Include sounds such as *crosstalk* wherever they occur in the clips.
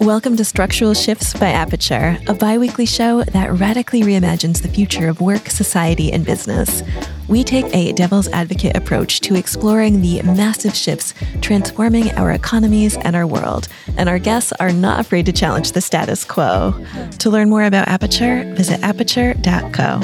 Welcome to Structural Shifts by Aperture, a bi weekly show that radically reimagines the future of work, society, and business. We take a devil's advocate approach to exploring the massive shifts transforming our economies and our world, and our guests are not afraid to challenge the status quo. To learn more about Aperture, visit aperture.co.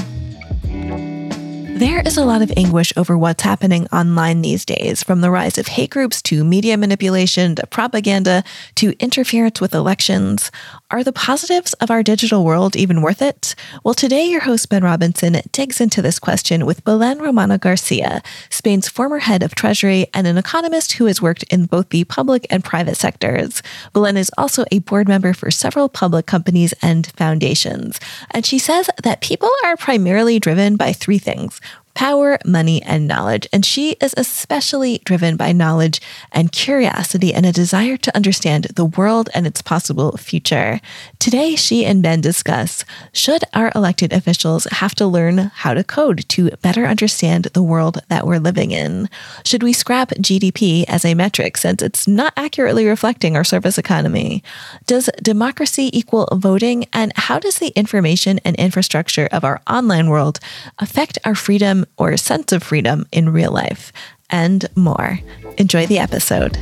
There is a lot of anguish over what's happening online these days, from the rise of hate groups to media manipulation to propaganda to interference with elections. Are the positives of our digital world even worth it? Well, today your host Ben Robinson digs into this question with Belén Romana Garcia, Spain's former head of Treasury and an economist who has worked in both the public and private sectors. Belén is also a board member for several public companies and foundations. And she says that people are primarily driven by three things power, money, and knowledge. And she is especially driven by knowledge and curiosity and a desire to understand the world and its possible future. Today, she and Ben discuss should our elected officials have to learn how to code to better understand the world that we're living in? Should we scrap GDP as a metric since it's not accurately reflecting our service economy? Does democracy equal voting? And how does the information and infrastructure of our online world affect our freedom or sense of freedom in real life, and more. Enjoy the episode.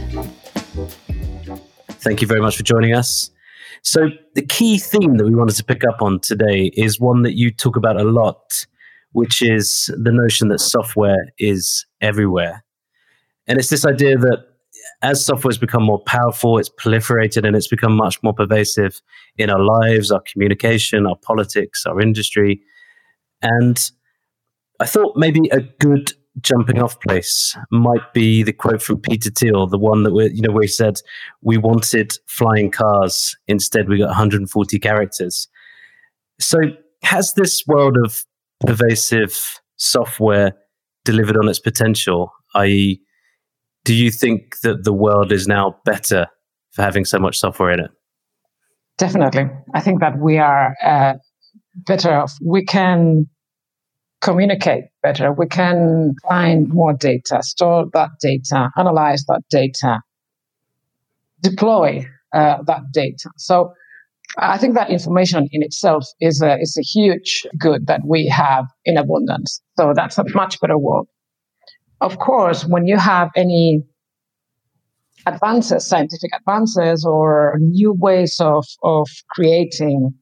Thank you very much for joining us. So, the key theme that we wanted to pick up on today is one that you talk about a lot, which is the notion that software is everywhere. And it's this idea that as software has become more powerful, it's proliferated and it's become much more pervasive in our lives, our communication, our politics, our industry. And I thought maybe a good jumping off place might be the quote from Peter Thiel, the one that we you know where he said we wanted flying cars, instead we got 140 characters. So has this world of pervasive software delivered on its potential? I.e., do you think that the world is now better for having so much software in it? Definitely, I think that we are uh, better off. We can communicate better. We can find more data, store that data, analyze that data, deploy uh, that data. So I think that information in itself is a, is a huge good that we have in abundance. So that's a much better world. Of course, when you have any advances, scientific advances, or new ways of, of creating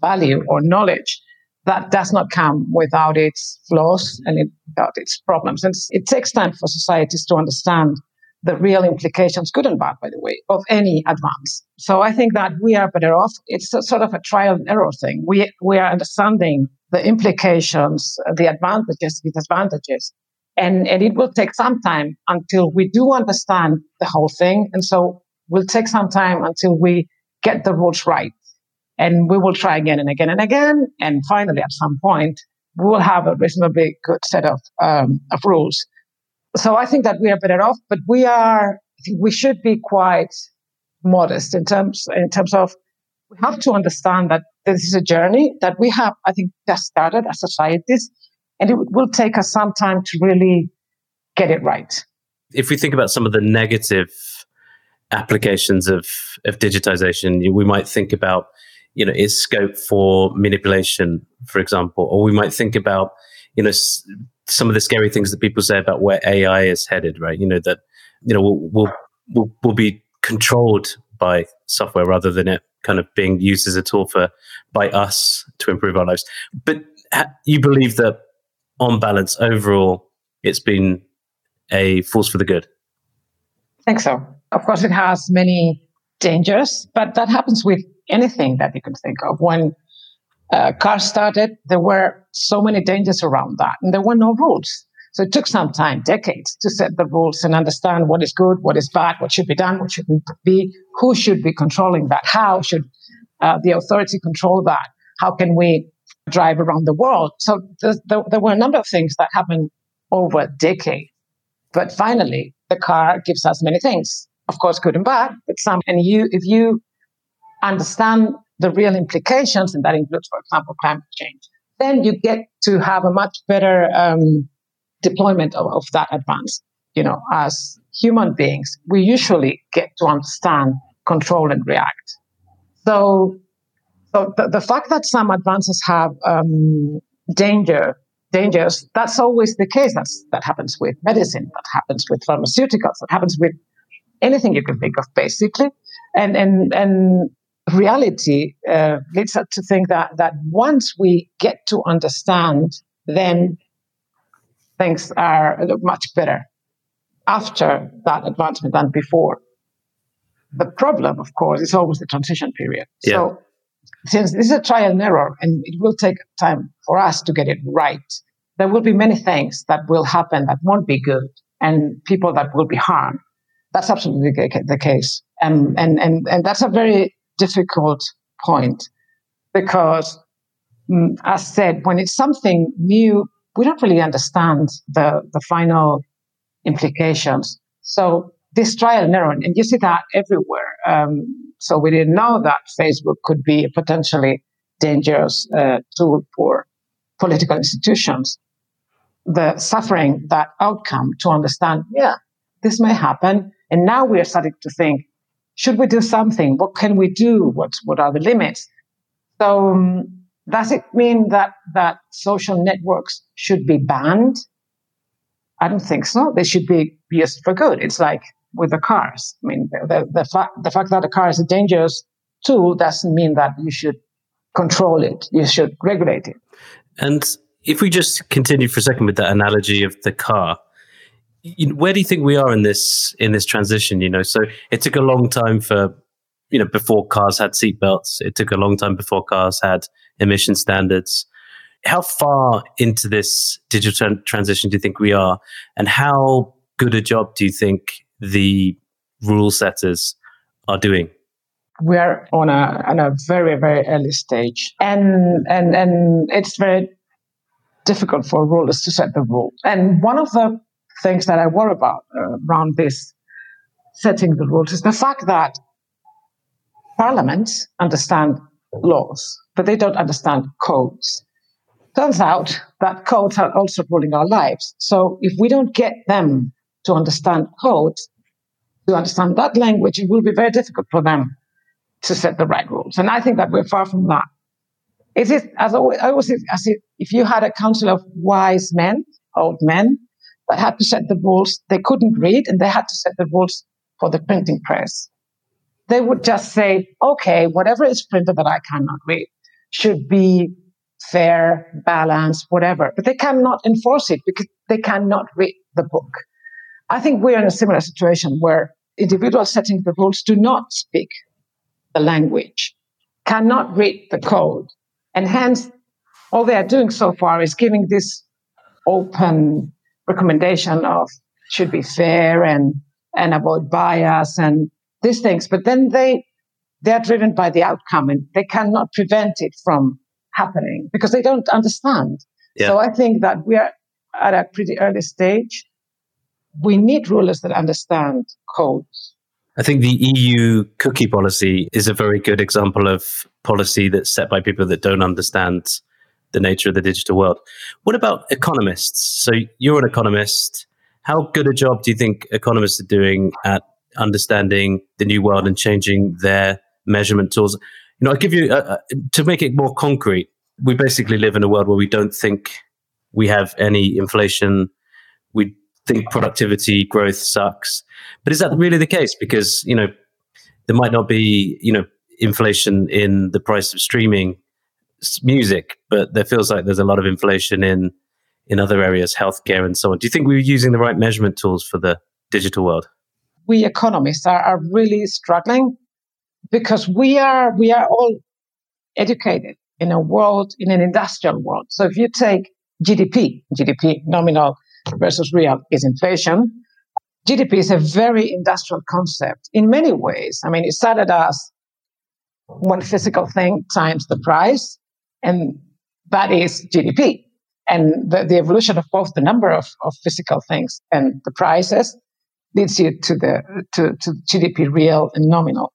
value or knowledge, that does not come without its flaws and it, without its problems. And it takes time for societies to understand the real implications, good and bad, by the way, of any advance. So I think that we are better off. It's sort of a trial and error thing. We, we are understanding the implications, the advantages, the disadvantages. And, and it will take some time until we do understand the whole thing. And so will take some time until we get the rules right. And we will try again and again and again. And finally, at some point, we will have a reasonably good set of, um, of rules. So I think that we are better off, but we are, I think we should be quite modest in terms, in terms of we have to understand that this is a journey that we have, I think, just started as societies, and it will take us some time to really get it right. If we think about some of the negative applications of, of digitization, we might think about you know, is scope for manipulation, for example, or we might think about, you know, s- some of the scary things that people say about where AI is headed, right? You know, that, you know, we'll, we'll, we'll, we'll be controlled by software rather than it kind of being used as a tool for, by us to improve our lives. But ha- you believe that on balance, overall, it's been a force for the good? I think so. Of course, it has many dangers, but that happens with anything that you can think of. When uh, cars started, there were so many dangers around that, and there were no rules. So it took some time, decades, to set the rules and understand what is good, what is bad, what should be done, what shouldn't be, who should be controlling that, how should uh, the authority control that, how can we drive around the world. So th- th- there were a number of things that happened over a decade. But finally, the car gives us many things. Of course, good and bad, but some. And you, if you understand the real implications, and that includes, for example, climate change, then you get to have a much better um, deployment of, of that advance. You know, as human beings, we usually get to understand, control, and react. So, so the, the fact that some advances have um, danger dangers, that's always the case. That's, that happens with medicine, that happens with pharmaceuticals, that happens with anything you can think of, basically. And, and, and reality uh, leads us to think that, that once we get to understand, then things are much better after that advancement than before. The problem, of course, is always the transition period. Yeah. So, since this is a trial and error and it will take time for us to get it right, there will be many things that will happen that won't be good and people that will be harmed. That's absolutely the case. And, and, and, and that's a very difficult point because, mm, as said, when it's something new, we don't really understand the, the final implications. So this trial and error, and you see that everywhere. Um, so we didn't know that Facebook could be a potentially dangerous uh, tool for political institutions. The suffering that outcome to understand, yeah, this may happen. And now we are starting to think, should we do something? What can we do? What, what are the limits? So um, does it mean that, that social networks should be banned? I don't think so. They should be used for good. It's like with the cars. I mean, the, the, fact, the fact that a car is a dangerous tool doesn't mean that you should control it. You should regulate it. And if we just continue for a second with that analogy of the car, where do you think we are in this in this transition? You know, so it took a long time for you know before cars had seatbelts. It took a long time before cars had emission standards. How far into this digital transition do you think we are, and how good a job do you think the rule setters are doing? We are on a on a very very early stage, and and and it's very difficult for rulers to set the rule. And one of the things that I worry about uh, around this setting the rules is the fact that parliaments understand laws, but they don't understand codes. Turns out that codes are also ruling our lives. So if we don't get them to understand codes, to understand that language, it will be very difficult for them to set the right rules. And I think that we're far from that. Is it, as I always, as if you had a council of wise men, old men, that had to set the rules, they couldn't read and they had to set the rules for the printing press. They would just say, okay, whatever is printed that I cannot read should be fair, balanced, whatever. But they cannot enforce it because they cannot read the book. I think we're in a similar situation where individuals setting the rules do not speak the language, cannot read the code. And hence, all they are doing so far is giving this open recommendation of should be fair and, and avoid bias and these things. But then they, they're driven by the outcome and they cannot prevent it from happening because they don't understand. Yeah. So I think that we are at a pretty early stage we need rulers that understand codes. I think the EU cookie policy is a very good example of policy that's set by people that don't understand the nature of the digital world. What about economists? So you're an economist. How good a job do you think economists are doing at understanding the new world and changing their measurement tools? You know, I'll give you, uh, to make it more concrete, we basically live in a world where we don't think we have any inflation. We think productivity growth sucks. But is that really the case? Because, you know, there might not be, you know, inflation in the price of streaming music, but there feels like there's a lot of inflation in in other areas, healthcare and so on. Do you think we're using the right measurement tools for the digital world? We economists are, are really struggling because we are we are all educated in a world in an industrial world. So if you take GDP, GDP nominal versus real is inflation. GDP is a very industrial concept in many ways. I mean, it started as one physical thing times the price, and that is GDP. And the, the evolution of both the number of, of physical things and the prices leads you to the to, to GDP real and nominal.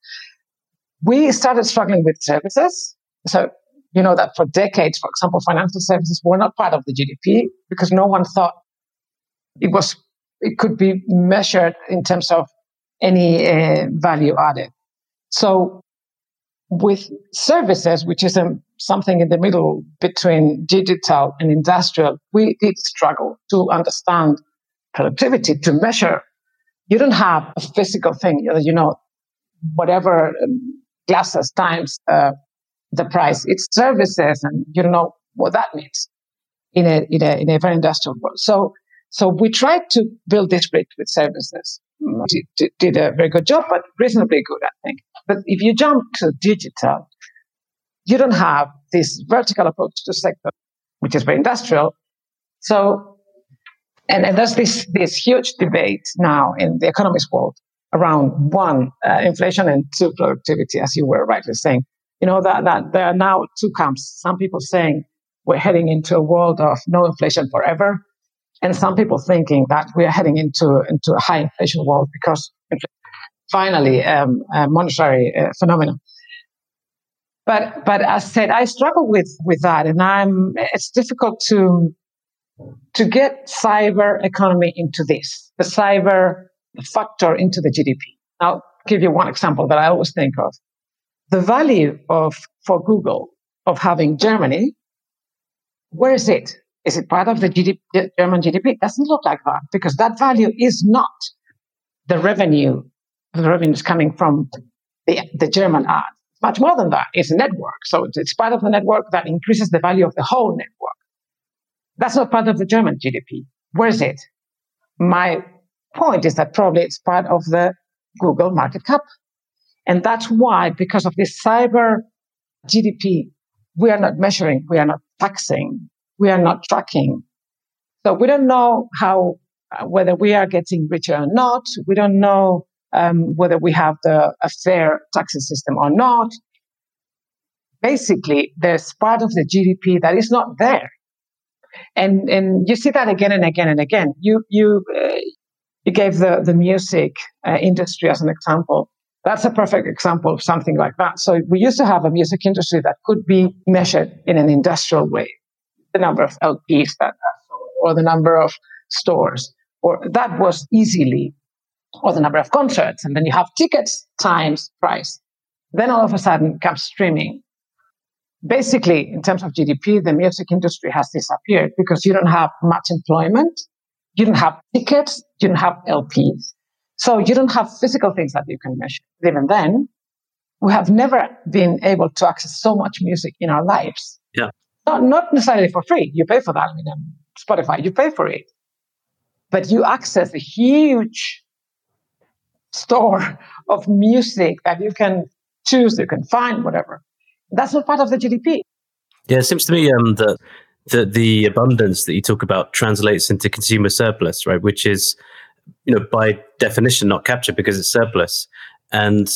We started struggling with services. So you know that for decades, for example, financial services were not part of the GDP because no one thought it was it could be measured in terms of any uh, value added. So with services, which is um, something in the middle between digital and industrial, we did struggle to understand productivity, to measure. You don't have a physical thing, you know, whatever um, glasses times uh, the price. It's services, and you don't know what that means in a, in a, in a very industrial world. So, so we tried to build this bridge with services. Did, did a very good job, but reasonably good, I think. But if you jump to digital, you don't have this vertical approach to sector, which is very industrial. So, and, and there's this, this huge debate now in the economist world around one, uh, inflation and two, productivity, as you were rightly saying. You know, that, that there are now two camps. Some people saying we're heading into a world of no inflation forever. And some people thinking that we are heading into, into a high inflation world because finally um, a monetary uh, phenomenon. But but as I said, I struggle with with that, and I'm it's difficult to to get cyber economy into this, the cyber factor into the GDP. I'll give you one example that I always think of. The value of for Google of having Germany where is it? Is it part of the GDP, German GDP? It doesn't look like that because that value is not the revenue. The revenue is coming from the, the German. It's much more than that. It's a network. So it's part of the network that increases the value of the whole network. That's not part of the German GDP. Where is it? My point is that probably it's part of the Google market cap. And that's why, because of this cyber GDP we are not measuring, we are not taxing, we are not tracking. So we don't know how, uh, whether we are getting richer or not. We don't know um, whether we have the, a fair taxing system or not. Basically, there's part of the GDP that is not there. And, and you see that again and again and again. You, you, uh, you gave the, the music uh, industry as an example. That's a perfect example of something like that. So we used to have a music industry that could be measured in an industrial way. The number of LPs that or the number of stores, or that was easily, or the number of concerts. And then you have tickets times price. Then all of a sudden comes streaming. Basically, in terms of GDP, the music industry has disappeared because you don't have much employment. You don't have tickets. You don't have LPs. So you don't have physical things that you can measure. Even then, we have never been able to access so much music in our lives. Yeah. Not, not necessarily for free. You pay for that. I mean, Spotify, you pay for it. But you access a huge store *laughs* of music that you can choose, you can find, whatever. That's not part of the GDP. Yeah, it seems to me um, that the, the abundance that you talk about translates into consumer surplus, right? Which is you know, by definition, not captured because it's surplus. And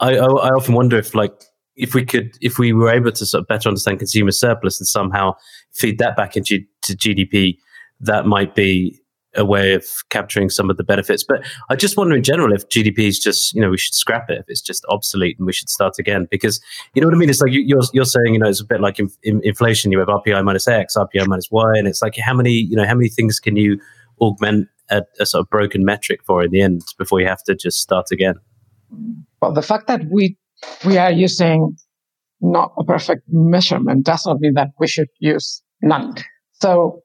I, I, I often wonder if, like, if we could, if we were able to sort of better understand consumer surplus and somehow feed that back into GDP, that might be a way of capturing some of the benefits. But I just wonder in general if GDP is just, you know, we should scrap it if it's just obsolete and we should start again because you know what I mean. It's like you, are you're saying, you know, it's a bit like in, in inflation. You have RPI minus X, RPI minus Y, and it's like how many, you know, how many things can you augment a, a sort of broken metric for in the end before you have to just start again? Well, the fact that we we are using not a perfect measurement does not mean that we should use none. So,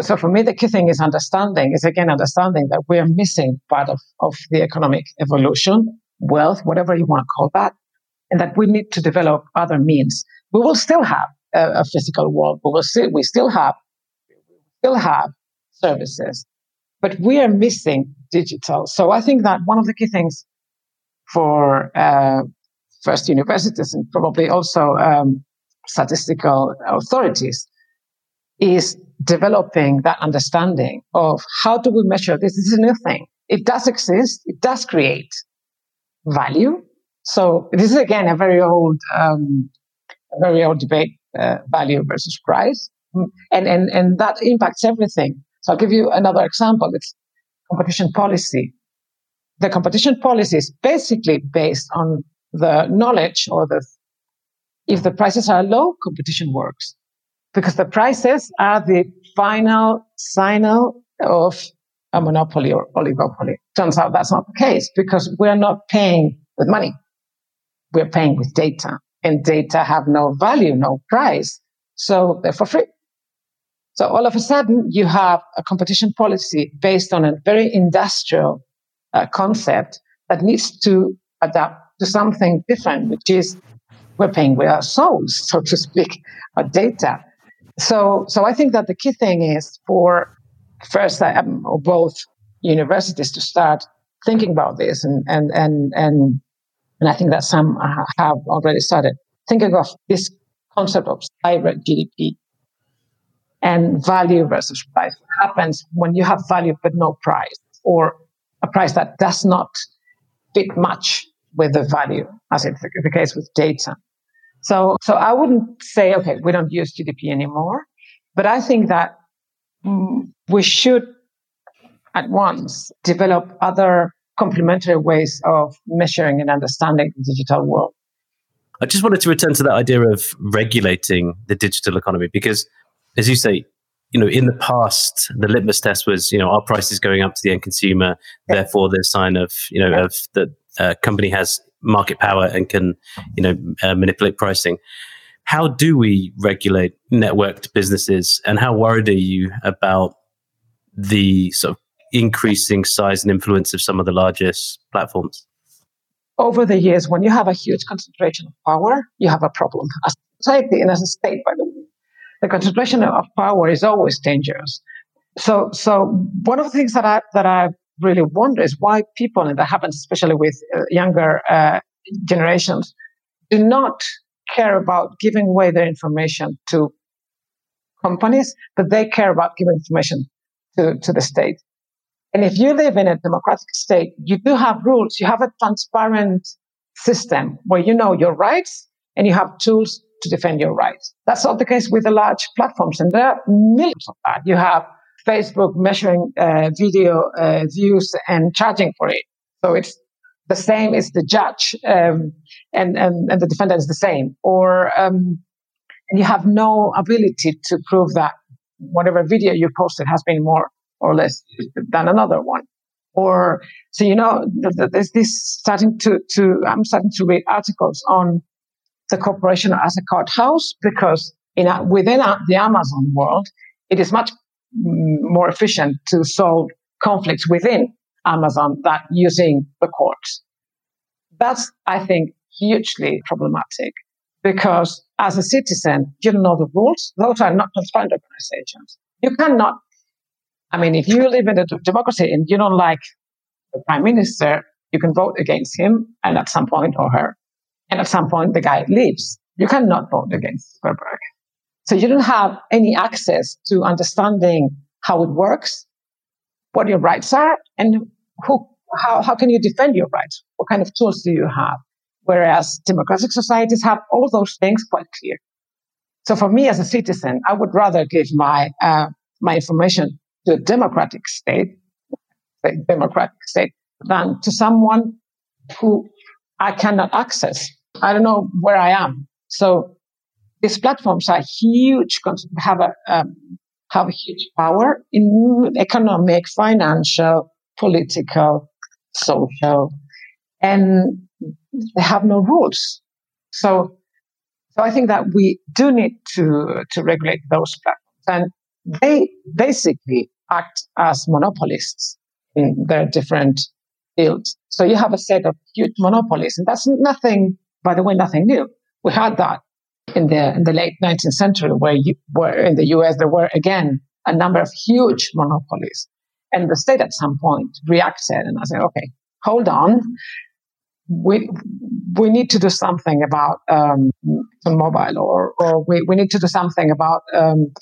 so for me, the key thing is understanding, is again understanding that we are missing part of, of the economic evolution, wealth, whatever you want to call that, and that we need to develop other means. We will still have a, a physical world. We will see, we still have, still have services but we are missing digital. So I think that one of the key things for uh, first universities and probably also um, statistical authorities is developing that understanding of how do we measure this? This is a new thing. It does exist. It does create value. So this is again a very old, um, a very old debate: uh, value versus price, and and and that impacts everything. So I'll give you another example. It's competition policy. The competition policy is basically based on the knowledge or the, if the prices are low, competition works because the prices are the final signal of a monopoly or oligopoly. Turns out that's not the case because we're not paying with money. we're paying with data and data have no value, no price. So they're for free. So all of a sudden you have a competition policy based on a very industrial uh, concept that needs to adapt to something different, which is we're paying with our souls, *laughs* so to speak, our data. So, so I think that the key thing is for first, um, or both universities to start thinking about this, and and and and and I think that some have already started thinking of this concept of cyber GDP and value versus price. What happens when you have value but no price, or a price that does not fit much with the value, as it's the case with data. So, so I wouldn't say, okay, we don't use GDP anymore, but I think that mm, we should at once develop other complementary ways of measuring and understanding the digital world. I just wanted to return to that idea of regulating the digital economy because, as you say, you know, in the past, the litmus test was, you know, our price is going up to the end consumer. Yeah. Therefore, there's sign of, you know, yeah. of the uh, company has market power and can, you know, uh, manipulate pricing. How do we regulate networked businesses, and how worried are you about the sort of increasing size and influence of some of the largest platforms? Over the years, when you have a huge concentration of power, you have a problem as a society and as a state, by the way. The concentration of power is always dangerous. So, so one of the things that I that I really wonder is why people, and that happens especially with uh, younger uh, generations, do not care about giving away their information to companies, but they care about giving information to, to the state. And if you live in a democratic state, you do have rules. You have a transparent system where you know your rights and you have tools to defend your rights. That's not the case with the large platforms. And there are millions of that. You have Facebook measuring uh, video uh, views and charging for it. So it's the same as the judge um, and, and, and the defendant is the same. Or um, and you have no ability to prove that whatever video you posted has been more or less than another one. Or so you know, there's this starting to to I'm starting to read articles on the corporation as a court house because in within the Amazon world, it is much Mm, more efficient to solve conflicts within Amazon than using the courts. That's, I think, hugely problematic because as a citizen, you know the rules. Those are not transparent organizations. You cannot, I mean, if you live in a democracy and you don't like the prime minister, you can vote against him and at some point or her. And at some point, the guy leaves. You cannot vote against Zuckerberg. So you don't have any access to understanding how it works, what your rights are, and who, how, how can you defend your rights? What kind of tools do you have? Whereas democratic societies have all those things quite clear. So for me as a citizen, I would rather give my, uh, my information to a democratic state, a democratic state, than to someone who I cannot access. I don't know where I am. So these platforms are huge, have a, um, have a huge power in economic, financial, political, social, and they have no rules. So, so I think that we do need to, to regulate those platforms. And they basically act as monopolists in their different fields. So you have a set of huge monopolies, and that's nothing, by the way, nothing new. We had that in the in the late 19th century, where you in the U.S. there were again a number of huge monopolies, and the state at some point reacted and I said, okay, hold on, we we need to do something about um, mobile, or or we, we need to do something about um,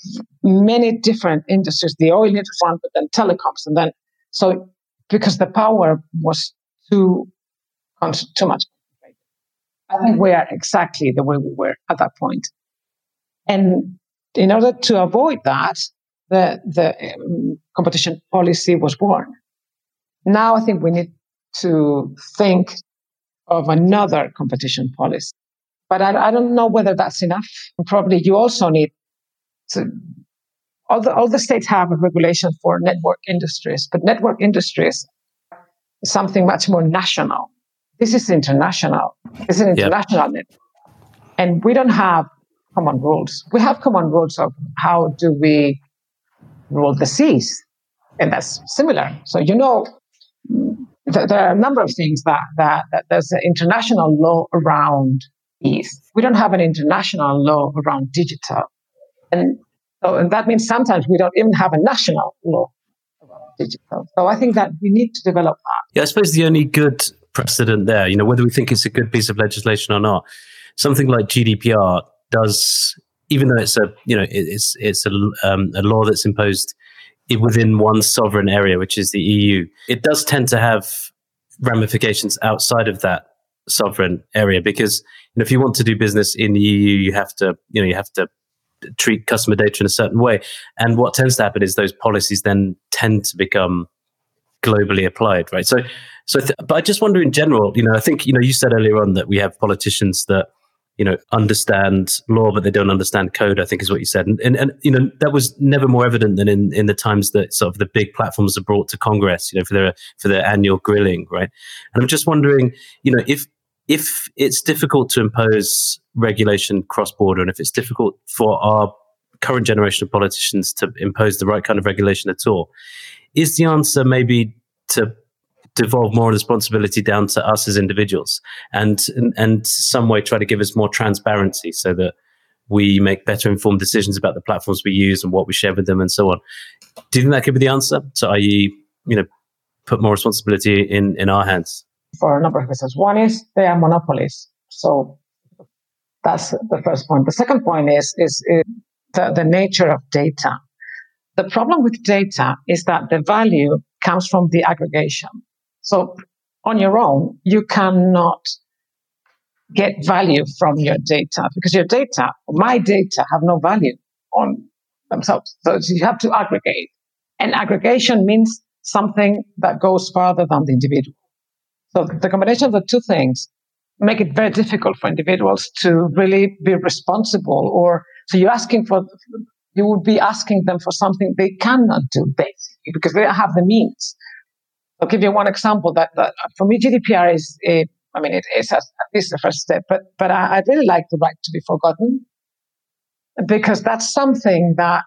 many different industries. The oil industry, one, but then telecoms, and then so because the power was too too much I think we are exactly the way we were at that point. And in order to avoid that, the, the um, competition policy was born. Now I think we need to think of another competition policy. But I, I don't know whether that's enough. Probably you also need to, all the, all the states have a regulation for network industries, but network industries is something much more national. This is international. It's an international yep. network. And we don't have common rules. We have common rules of how do we rule the seas. And that's similar. So, you know, th- there are a number of things that, that, that there's an international law around these. We don't have an international law around digital. And so and that means sometimes we don't even have a national law around digital. So I think that we need to develop that. Yeah, I suppose the only good precedent there, you know, whether we think it's a good piece of legislation or not, something like GDPR does, even though it's a, you know, it's it's a, um, a law that's imposed within one sovereign area, which is the EU, it does tend to have ramifications outside of that sovereign area because you know, if you want to do business in the EU, you have to, you know, you have to treat customer data in a certain way. And what tends to happen is those policies then tend to become globally applied, right? So, so, th- but I just wonder in general, you know, I think, you know, you said earlier on that we have politicians that, you know, understand law, but they don't understand code, I think is what you said. And, and, and, you know, that was never more evident than in, in the times that sort of the big platforms are brought to Congress, you know, for their, for their annual grilling, right? And I'm just wondering, you know, if, if it's difficult to impose regulation cross border, and if it's difficult for our current generation of politicians to impose the right kind of regulation at all, is the answer maybe to devolve more responsibility down to us as individuals and, and, and some way try to give us more transparency so that we make better informed decisions about the platforms we use and what we share with them and so on. Do you think that could be the answer? So, i.e., you know, put more responsibility in, in our hands? for a number of reasons. One is they are monopolies. So that's the first point. The second point is, is, is the, the nature of data. The problem with data is that the value comes from the aggregation. So on your own, you cannot get value from your data because your data, my data, have no value on themselves. So you have to aggregate. And aggregation means something that goes farther than the individual. So the combination of the two things make it very difficult for individuals to really be responsible or so you're asking for you would be asking them for something they cannot do basically because they don't have the means. I'll give you one example that, that for me GDPR is a, I mean it is at least the first step, but but I, I really like the right to be forgotten because that's something that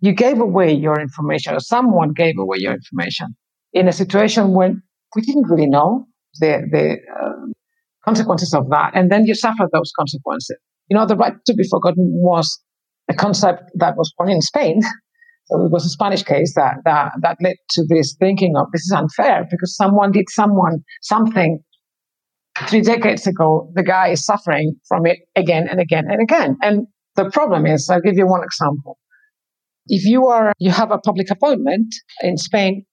you gave away your information or someone gave away your information in a situation when we didn't really know the, the uh, consequences of that. And then you suffer those consequences. You know, the right to be forgotten was a concept that was born in Spain. So it was a Spanish case that, that, that led to this thinking of this is unfair because someone did someone something three decades ago. The guy is suffering from it again and again and again. And the problem is, I'll give you one example. If you are, you have a public appointment in Spain,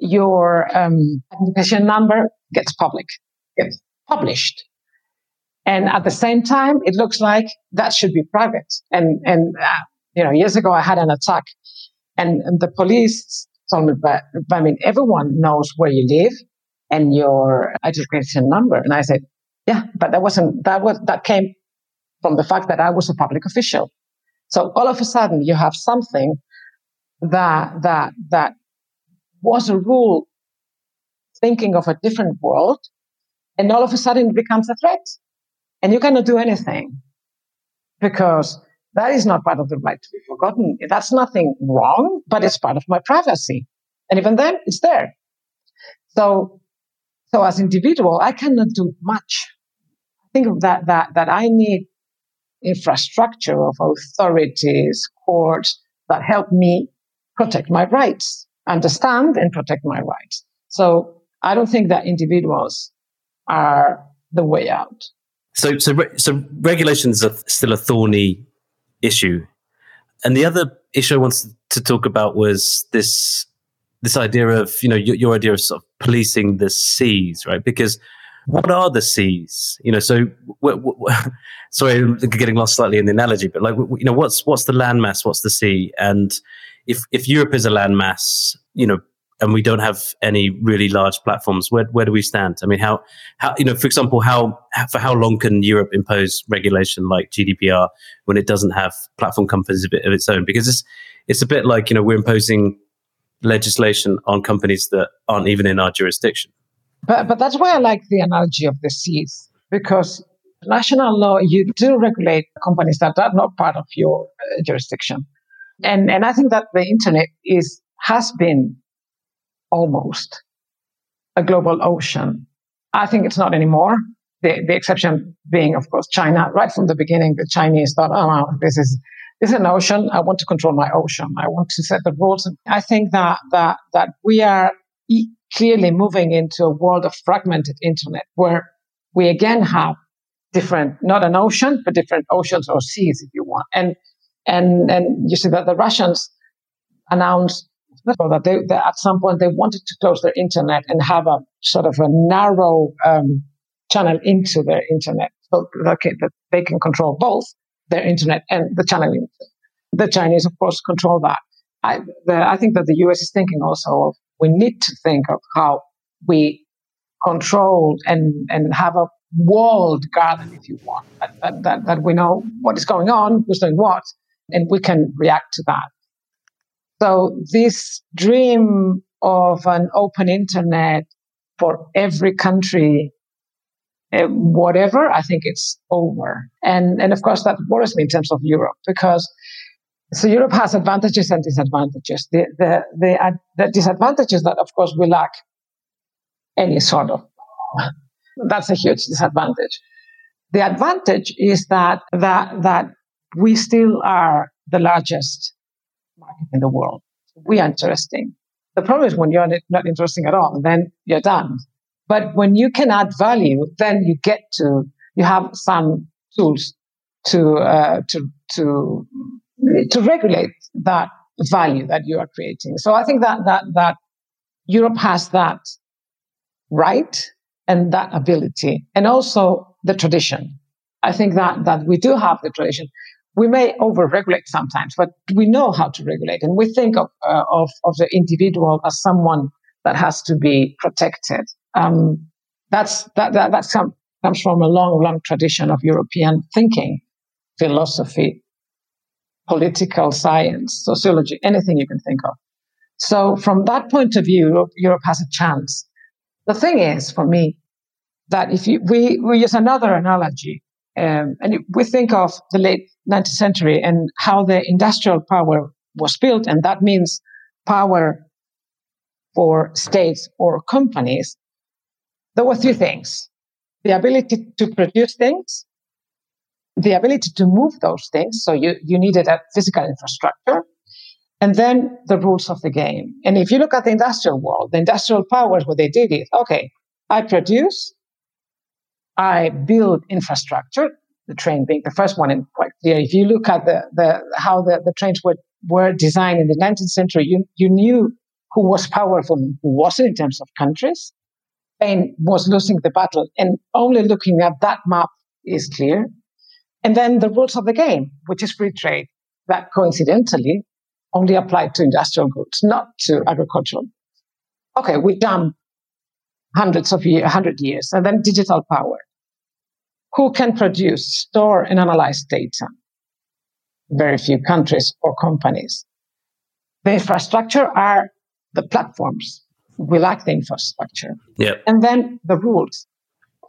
your um, application number gets public, gets published. And at the same time, it looks like that should be private. And, and, uh, you know, years ago I had an attack and, and the police told me, but, but I mean, everyone knows where you live and your identification number. And I said, yeah, but that wasn't, that was, that came from the fact that I was a public official. So all of a sudden you have something that, that, that was a rule thinking of a different world, and all of a sudden it becomes a threat. And you cannot do anything because that is not part of the right to be forgotten. That's nothing wrong, but it's part of my privacy. And even then, it's there. So, so as individual, I cannot do much. Think of that, that, that I need infrastructure of authorities, courts that help me protect my rights understand and protect my rights. So I don't think that individuals are the way out. So, so, so regulations are still a thorny issue, and the other issue I wanted to talk about was this this idea of you know your, your idea of sort of policing the seas, right? Because what are the seas? You know, so w- w- *laughs* sorry, I'm getting lost slightly in the analogy, but like you know, what's what's the landmass? What's the sea? And if if Europe is a landmass, you know, and we don't have any really large platforms, where where do we stand? I mean, how how you know, for example, how for how long can Europe impose regulation like GDPR when it doesn't have platform companies of, of its own? Because it's it's a bit like you know we're imposing legislation on companies that aren't even in our jurisdiction. But but that's why I like the analogy of the seas because national law, you do regulate companies that are not part of your uh, jurisdiction. And, and I think that the internet is, has been almost a global ocean. I think it's not anymore. The, the exception being, of course, China. Right from the beginning, the Chinese thought, oh, well, this is, this is an ocean. I want to control my ocean. I want to set the rules. I think that, that, that we are clearly moving into a world of fragmented internet where we again have different, not an ocean, but different oceans or seas, if you want. And and and you see that the Russians announced that they, they, at some point they wanted to close their internet and have a sort of a narrow um, channel into their internet, so okay, that they can control both their internet and the channel. The Chinese, of course, control that. I, the, I think that the U.S. is thinking also of we need to think of how we control and and have a walled garden, if you want, that, that, that we know what is going on, who's doing what, and we can react to that. So this dream of an open internet for every country, uh, whatever, I think it's over. And, and of course, that worries me in terms of Europe because so Europe has advantages and disadvantages. The, the, the, the disadvantages that, of course, we lack any sort of that's a huge disadvantage. The advantage is that, that, that we still are the largest market in the world. We are interesting. The problem is when you're not interesting at all, then you're done. But when you can add value, then you get to, you have some tools to, uh, to, to, to regulate that value that you are creating. So I think that, that, that Europe has that right and that ability and also the tradition. I think that, that we do have the tradition. We may over-regulate sometimes, but we know how to regulate. And we think of, uh, of, of the individual as someone that has to be protected. Um, that's, that, that, that come, comes from a long, long tradition of European thinking, philosophy, political science, sociology, anything you can think of. So from that point of view, Europe has a chance the thing is, for me, that if you, we, we use another analogy, um, and we think of the late 19th century and how the industrial power was built, and that means power for states or companies, there were three things the ability to produce things, the ability to move those things. So you, you needed a physical infrastructure. And then the rules of the game. And if you look at the industrial world, the industrial powers, what they did is okay, I produce, I build infrastructure, the train being the first one, and quite clear. If you look at the, the how the, the trains were, were designed in the 19th century, you, you knew who was powerful and who wasn't in terms of countries. Spain was losing the battle, and only looking at that map is clear. And then the rules of the game, which is free trade, that coincidentally only applied to industrial goods, not to agricultural. Okay, we've done hundreds of years, hundred years, and then digital power. Who can produce, store, and analyze data? Very few countries or companies. The infrastructure are the platforms. We lack the infrastructure. Yep. And then the rules.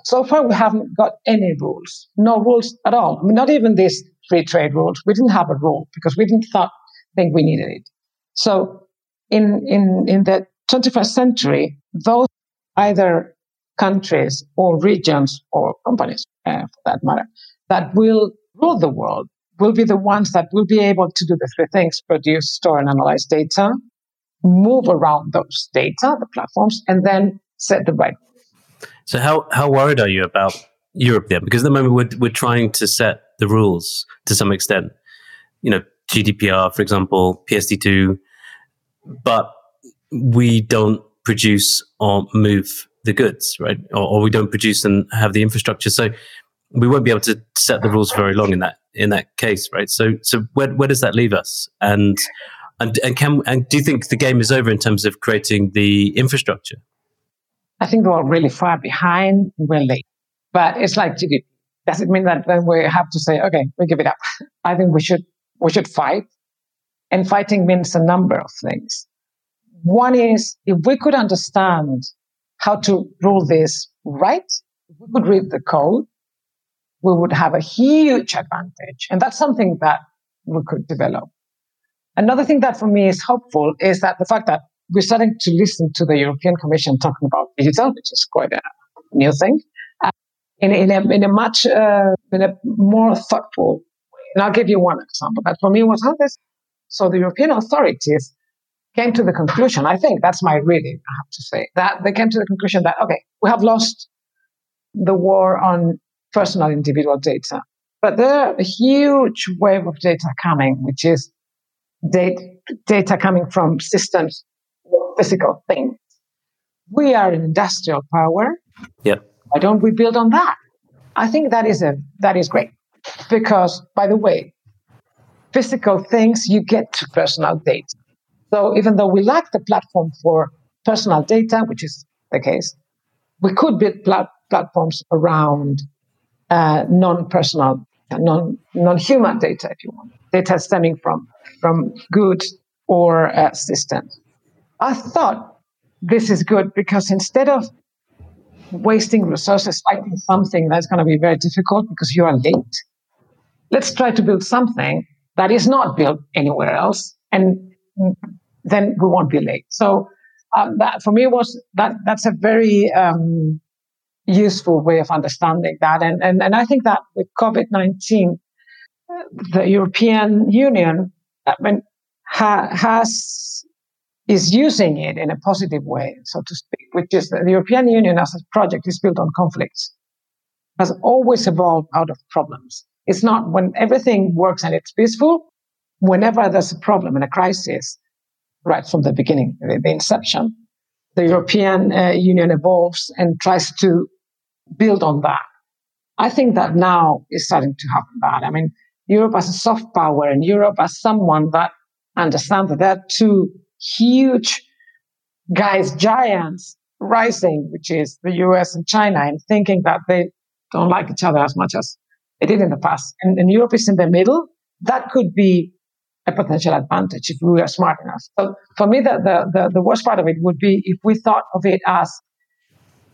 So far, we haven't got any rules, no rules at all. I mean, not even these free trade rules. We didn't have a rule because we didn't thought think we needed it. So in, in, in the 21st century, those either countries or regions or companies, uh, for that matter, that will rule the world will be the ones that will be able to do the three things produce, store, and analyze data, move around those data, the platforms, and then set the right. So, how, how worried are you about Europe then? Because at the moment we're, we're trying to set the rules to some extent. You know, GDPR, for example, PSD2, but we don't produce or move the goods, right? Or, or, we don't produce and have the infrastructure. So we won't be able to set the rules very long in that in that case, right? So so where where does that leave us? And and and can and do you think the game is over in terms of creating the infrastructure? I think we're really far behind. We're late, but it's like Does it mean that then we have to say, okay, we give it up? *laughs* I think we should we should fight. And fighting means a number of things. One is if we could understand how to rule this right, if we could read the code, we would have a huge advantage. And that's something that we could develop. Another thing that for me is hopeful is that the fact that we're starting to listen to the European Commission talking about digital, which is quite a new thing, uh, in, in, a, in a much uh, in a more thoughtful way. And I'll give you one example. That for me was how this. So the European authorities came to the conclusion. I think that's my reading. I have to say that they came to the conclusion that okay, we have lost the war on personal individual data, but there's a huge wave of data coming, which is data, data coming from systems physical things. We are an industrial power. Yep. Why don't we build on that? I think that is a that is great because, by the way, physical things you get to personal data. So even though we lack the platform for personal data, which is the case, we could build plat- platforms around uh, non-personal, non non-human data, if you want, data stemming from from goods or uh, systems. I thought this is good because instead of wasting resources fighting something that's going to be very difficult because you are late, let's try to build something that is not built anywhere else, and then we won't be late. So um, that for me was that that's a very um, useful way of understanding that, and and and I think that with COVID nineteen, the European Union I mean, ha- has is using it in a positive way, so to speak, which is the European Union as a project is built on conflicts, has always evolved out of problems. It's not when everything works and it's peaceful, whenever there's a problem and a crisis, right from the beginning, the inception, the European uh, Union evolves and tries to build on that. I think that now is starting to happen that. I mean, Europe as a soft power and Europe as someone that understands that there are two huge guys, giants rising, which is the US and China, and thinking that they don't like each other as much as they did in the past. And, and Europe is in the middle. That could be a potential advantage if we are smart enough. So for me, the, the, the, the worst part of it would be if we thought of it as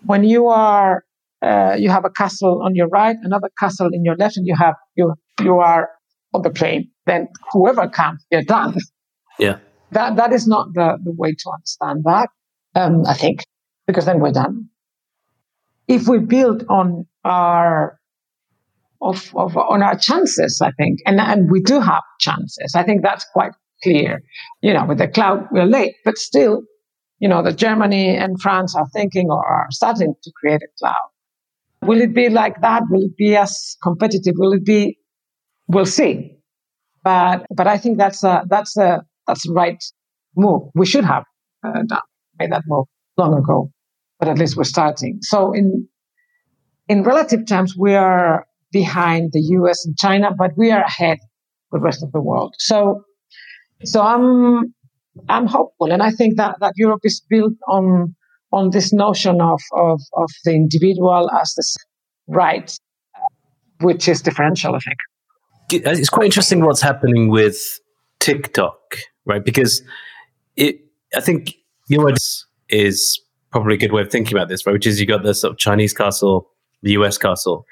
when you are uh, you have a castle on your right, another castle in your left, and you have you you are on the plane. Then whoever comes, you're done. Yeah that that is not the, the way to understand that. Um, I think because then we're done. If we build on our of, of on our chances, I think, and and we do have chances. I think that's quite clear. You know, with the cloud, we're late, but still, you know, that Germany and France are thinking or are starting to create a cloud. Will it be like that? Will it be as competitive? Will it be? We'll see. But but I think that's a that's a that's the right move. We should have uh, done, made that move long ago, but at least we're starting. So in in relative terms, we are behind the U.S. and China, but we are ahead the rest of the world. So so I'm I'm hopeful, and I think that that Europe is built on on this notion of of, of the individual as the right, uh, which is differential. I think uh, it's quite interesting what's happening with TikTok right? Because it, I think your words is probably a good way of thinking about this, right? Which is you got the sort of Chinese castle, the US castle.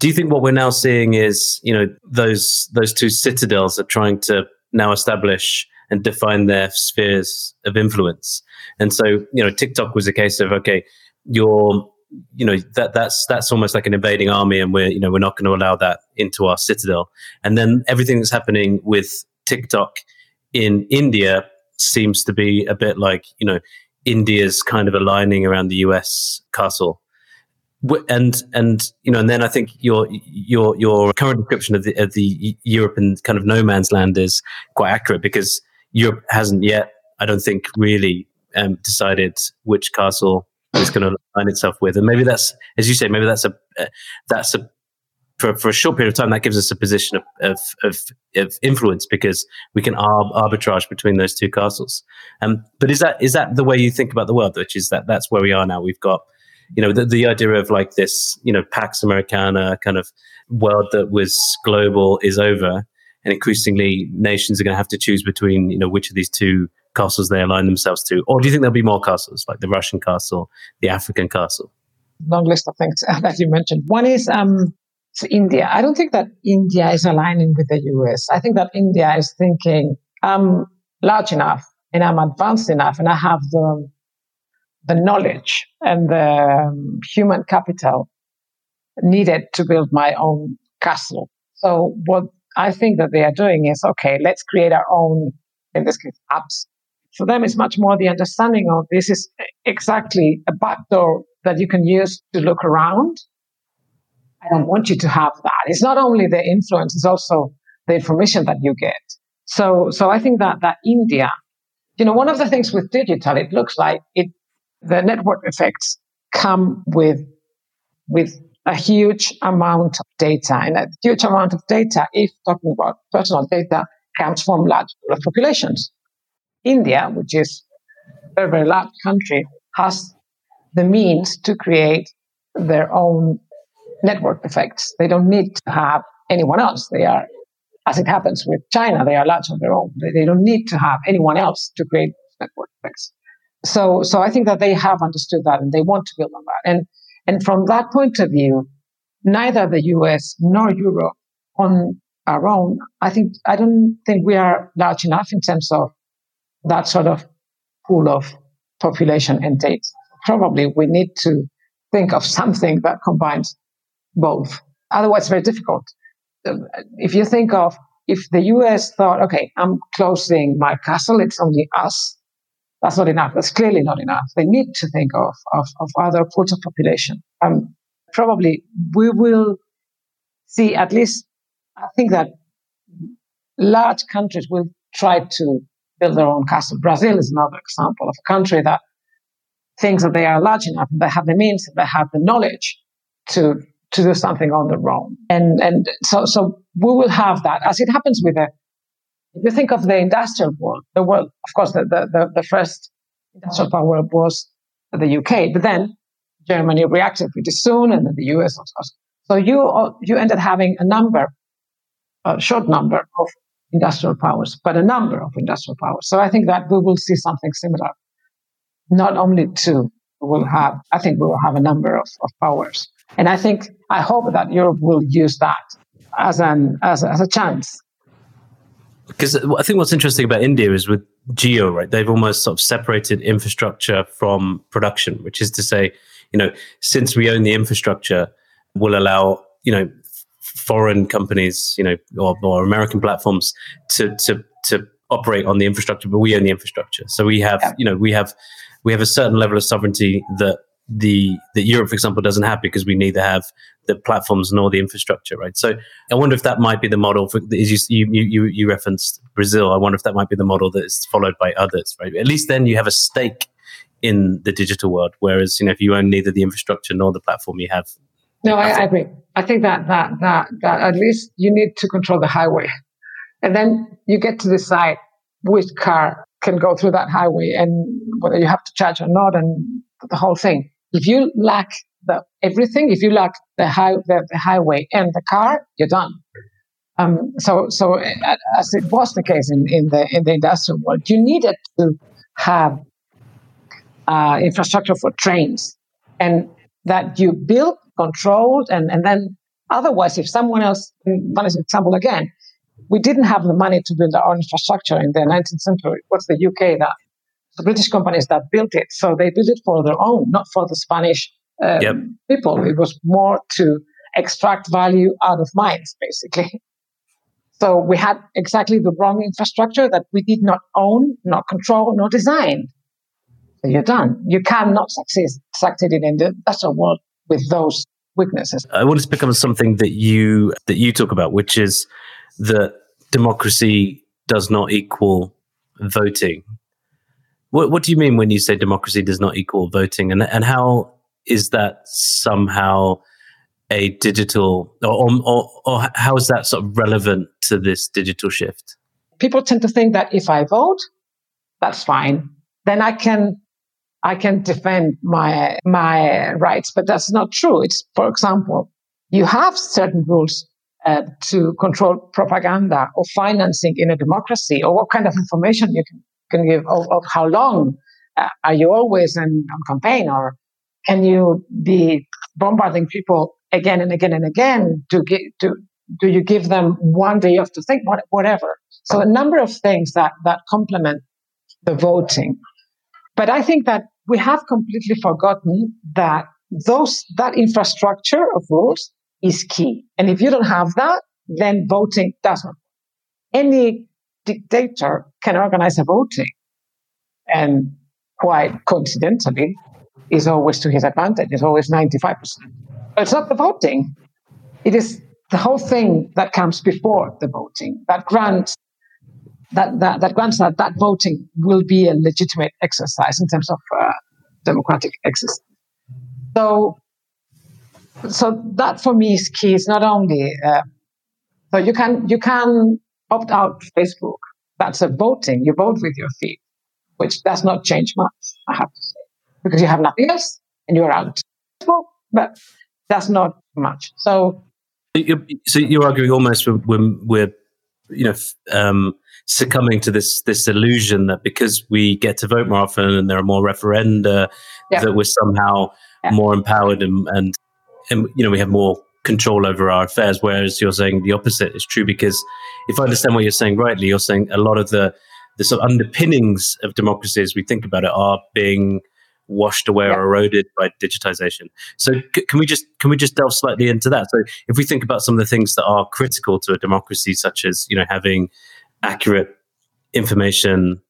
Do you think what we're now seeing is, you know, those those two citadels are trying to now establish and define their spheres of influence? And so, you know, TikTok was a case of okay, you're you know that that's that's almost like an invading army and we're you know we're not going to allow that into our citadel and then everything that's happening with tiktok in India seems to be a bit like you know India's kind of aligning around the US castle. And and you know, and then I think your your your current description of the of the European kind of no man's land is quite accurate because Europe hasn't yet, I don't think, really um, decided which castle it's going to align itself with, and maybe that's, as you say, maybe that's a uh, that's a for, for a short period of time, that gives us a position of, of, of, of influence because we can arb- arbitrage between those two castles. Um, but is that is that the way you think about the world? Which is that that's where we are now. We've got you know the, the idea of like this you know pax americana kind of world that was global is over, and increasingly nations are going to have to choose between you know which of these two castles they align themselves to, or do you think there'll be more castles like the Russian castle, the African castle? long list of things *laughs* that you mentioned. One is um, India. I don't think that India is aligning with the US. I think that India is thinking, I'm large enough and I'm advanced enough and I have the, the knowledge and the um, human capital needed to build my own castle. So what I think that they are doing is, okay, let's create our own, in this case, apps. For them, it's much more the understanding of this is exactly a backdoor that you can use to look around. I don't want you to have that. It's not only the influence, it's also the information that you get. So, so I think that, that India, you know, one of the things with digital, it looks like it, the network effects come with, with a huge amount of data. And a huge amount of data, if talking about personal data, comes from large populations. India, which is a very, very large country, has the means to create their own network effects. They don't need to have anyone else. They are, as it happens with China, they are large on their own. They, don't need to have anyone else to create network effects. So, so I think that they have understood that and they want to build on that. And and from that point of view, neither the US nor Europe on our own, I think, I don't think we are large enough in terms of that sort of pool of population and data. Probably we need to think of *laughs* something that combines both. Otherwise, it's very difficult. Um, if you think of if the US thought, okay, I'm closing my castle, it's only us, that's not enough. That's clearly not enough. They need to think of, of, of other pools of population. Um, probably we will see at least, I think that large countries will try to build their own castle. Brazil is another example of a country that thinks that they are large enough, they have the means, they have the knowledge to to do something on their own. And and so so we will have that as it happens with the if you think of the industrial world, the world, of course, the, the, the, first industrial power was the UK, but then Germany reacted pretty soon, and then the US also. So you uh, you ended having a number, a short number of industrial powers, but a number of industrial powers. So I think that we will see something similar. Not only two, we will have. I think we will have a number of, of powers, and I think I hope that Europe will use that as an as, as a chance because I think what's interesting about India is with Jio, right? They've almost sort of separated infrastructure from production, which is to say, you know, since we own the infrastructure, we'll allow you know foreign companies, you know, or, or American platforms to to to operate on the infrastructure, but we own the infrastructure. So we have, yeah. you know, we have we have a certain level of sovereignty that the that Europe, for example, doesn't have because we neither have the platforms nor the infrastructure, right? So I wonder if that might be the model for as you you you referenced Brazil. I wonder if that might be the model that is followed by others, right? At least then you have a stake in the digital world. Whereas you know if you own neither the infrastructure nor the platform, you have no. I, I agree. I think that that that that at least you need to control the highway, and then you get to decide which car can go through that highway and whether you have to charge or not, and the whole thing. If you lack the everything, if you lack the, high, the, the highway and the car, you're done. Um, so, so as it was the case in, in the in the industrial world, you needed to have uh, infrastructure for trains, and that you built, controlled, and and then otherwise, if someone else, one example again, we didn't have the money to build our own infrastructure in the 19th century. What's the UK that the British companies that built it. So they built it for their own, not for the Spanish um, yep. people. It was more to extract value out of mines, basically. So we had exactly the wrong infrastructure that we did not own, not control, not design. So you're done. You cannot succeed, succeed in the industrial world with those weaknesses. I want to pick up on something that you that you talk about, which is that democracy does not equal voting. What, what do you mean when you say democracy does not equal voting, and and how is that somehow a digital, or, or, or how is that sort of relevant to this digital shift? People tend to think that if I vote, that's fine. Then I can I can defend my my rights, but that's not true. It's for example, you have certain rules uh, to control propaganda or financing in a democracy, or what kind of information you can can give of, of how long uh, are you always in, on campaign or can you be bombarding people again and again and again? Do, do, do you give them one day off to think, whatever? So a number of things that, that complement the voting. But I think that we have completely forgotten that those, that infrastructure of rules is key. And if you don't have that, then voting doesn't. Any dictator can organize a voting. And quite coincidentally, is always to his advantage. It's always 95%. But it's not the voting. It is the whole thing that comes before the voting that grants that, that, that grants that that voting will be a legitimate exercise in terms of uh, democratic exercise. So, so that for me is key. It's not only uh, so you can you can opt out Facebook. That's a voting. You vote with your feet, which does not change much. I have to say because you have nothing else and you're out. But that's not much. So, you're, so you're arguing almost we're, we're you know um, succumbing to this this illusion that because we get to vote more often and there are more referenda yeah. that we're somehow yeah. more empowered and, and and you know we have more control over our affairs whereas you're saying the opposite is true because if i understand what you're saying rightly you're saying a lot of the the sort of underpinnings of democracy as we think about it are being washed away yeah. or eroded by digitization. So c- can we just can we just delve slightly into that? So if we think about some of the things that are critical to a democracy, such as you know having accurate information,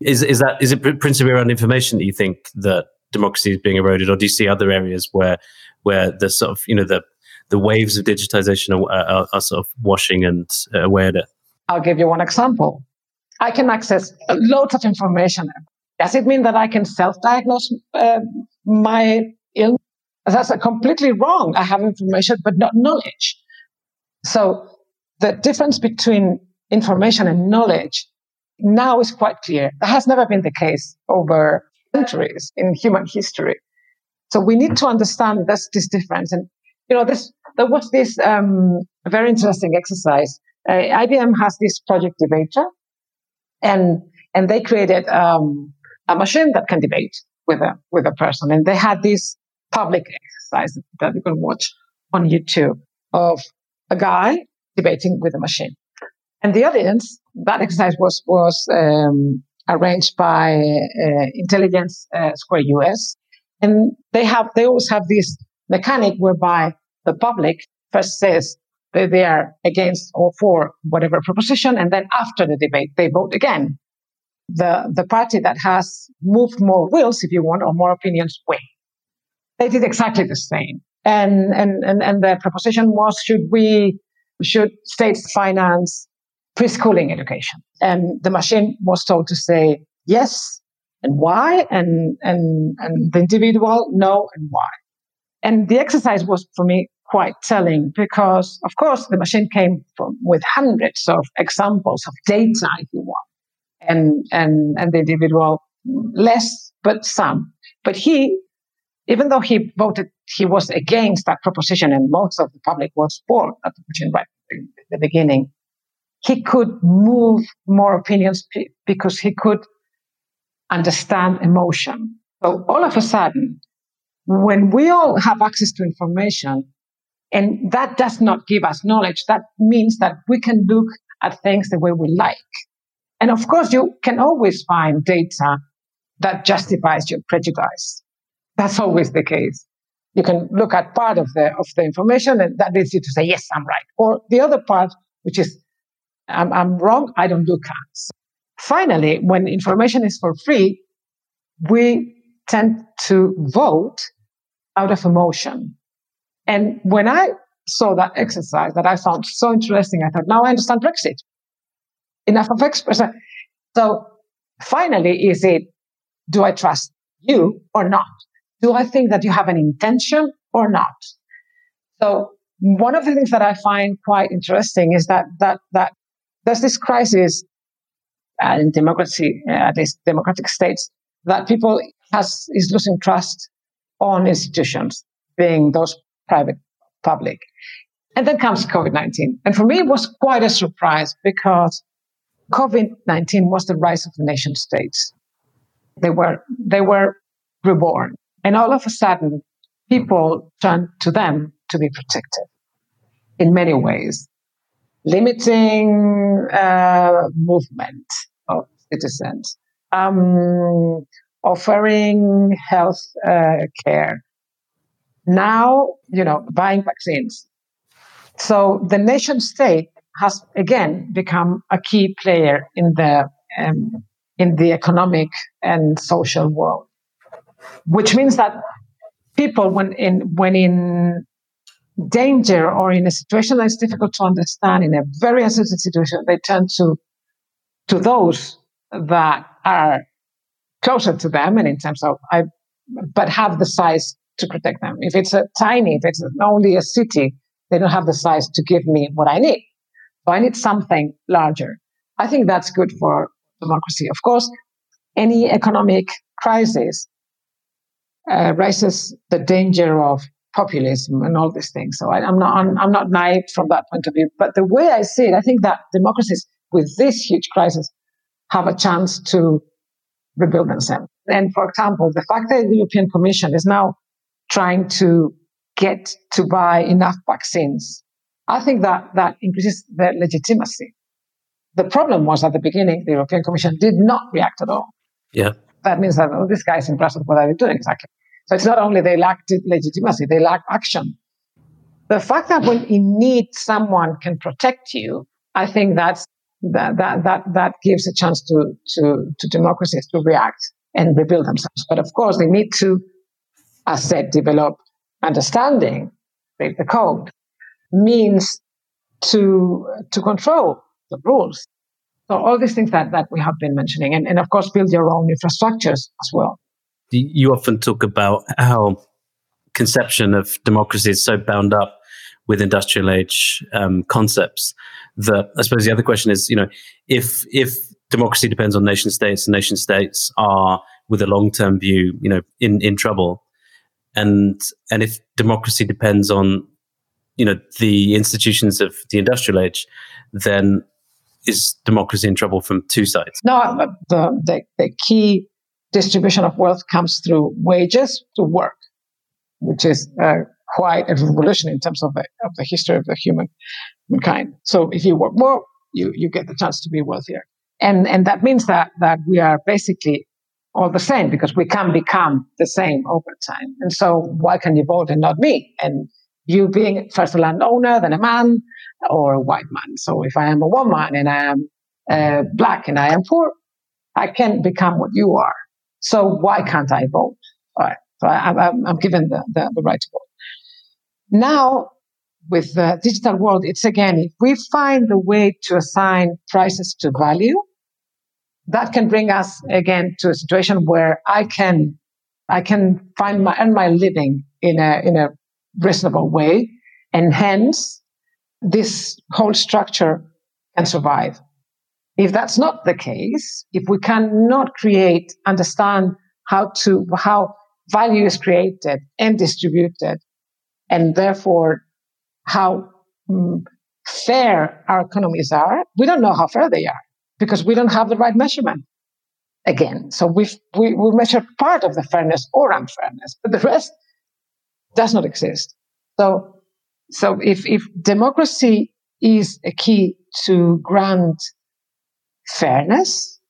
is is that is it principally around information that you think that democracy is being eroded, or do you see other areas where where the sort of you know the the waves of digitization are, are, are sort of washing and uh, away at it? I'll give you one example. I can access loads of information does it mean that I can self-diagnose uh, my illness? That's completely wrong. I have information, but not knowledge. So the difference between information and knowledge now is quite clear. That has never been the case over centuries in human history. So we need to understand this, this difference. And, you know, this, there was this um, very interesting exercise. Uh, IBM has this project debater and, and they created um, a machine that can debate with a with a person. And they had this public exercise that you can watch on YouTube of a guy debating with a machine. And the audience, that exercise was was um, arranged by uh, Intelligence uh, Square US, and they have they always have this mechanic whereby the public first says that they are against or for whatever proposition, and then after the debate they vote again the, the party that has moved more wills, if you want, or more opinions win. They did exactly the same. And, and, and, and the proposition was, should we, should states finance preschooling education? And the machine was told to say yes and why, and, and, and the individual no and why. And the exercise was for me quite telling because, of course, the machine came from with hundreds of examples of data, if you want and, and, and the individual less, but some. But he, even though he voted, he was against that proposition and most of the public was for that proposition right at the beginning. He could move more opinions because he could understand emotion. So all of a sudden, when we all have access to information, and that does not give us knowledge, that means that we can look at things the way we like. And of course, you can always find data that justifies your prejudice. That's always the case. You can look at part of the, of the information and that leads you to say, yes, I'm right. Or the other part, which is, I'm, I'm wrong, I don't do counts. Finally, when information is for free, we tend to vote out of emotion. And when I saw that exercise that I found so interesting, I thought, now I understand Brexit enough of experts. *laughs* So finally, is it, do I trust you or not? Do I think that you have an intention or not? So one of the things that I find quite interesting is that, that, that there's this crisis uh, in democracy, uh, at least democratic states, that people has, is losing trust on institutions, being those private, public. And then comes COVID-19. And for me, it was quite a surprise because COVID 19 was the rise of the nation states. They were, they were reborn. And all of a sudden, people turn to them to be protected in many ways, limiting uh, movement of citizens, um, offering health uh, care. Now, you know, buying vaccines. So the nation state has again become a key player in the um, in the economic and social world, which means that people, when in when in danger or in a situation that is difficult to understand, in a very uncertain situation, they turn to to those that are closer to them, and in terms of I, but have the size to protect them. If it's a tiny, if it's only a city, they don't have the size to give me what I need. So I need something larger. I think that's good for democracy. Of course, any economic crisis uh, raises the danger of populism and all these things. So I, am not I'm, I'm, not naive from that point of view. But the way I see it, I think that democracies with this huge crisis have a chance to rebuild themselves. And for example, the fact that the European Commission is now trying to get to buy enough vaccines, I think that that increases their legitimacy. The problem was at the beginning, the European Commission did not react at all. Yeah. That means that, oh, these guys in Brussels, what are they doing exactly? So it's not only they lack legitimacy, they lack action. The fact that when in need someone can protect you, I think that's that that that that gives a chance to to to democracies to react and rebuild themselves. But of course, they need to, as said, develop understanding, break the code, means to to control the rules. So all these things that, that we have been mentioning, and, and of course build your own infrastructures as well. You often talk about how conception of democracy is so bound up with industrial age um, concepts that I suppose the other question is, you know, if if democracy depends on nation states and nation states are with a long term view, you know, in, in trouble, and and if democracy depends on you know the institutions of the industrial age, then is democracy in trouble from two sides? No, the, the, the key distribution of wealth comes through wages to work, which is uh, quite a revolution in terms of the, of the history of the human mankind. So if you work more, you, you get the chance to be wealthier. And, and that means that, that we are basically all the same because we can become the same over time. And so why can you vote and not me? And you being first a landowner, then a man or a white man. So if I am a woman and I am uh, black and I am poor, I can't become what you are. So why can't I vote? All right. So I, am given the, the, the, right to vote. Now, with the digital world, it's again, if we find the way to assign prices to value, that can bring us again to a situation where I can, I can find my, earn my living in a, in a reasonable way. And hence, this whole structure can survive. If that's not the case, if we cannot create, understand how to, how value is created and distributed, and therefore how mm, fair our economies are, we don't know how fair they are because we don't have the right measurement. Again, so we we we measure part of the fairness or unfairness, but the rest does not exist. So, so if, if democracy is a key to grant fairness,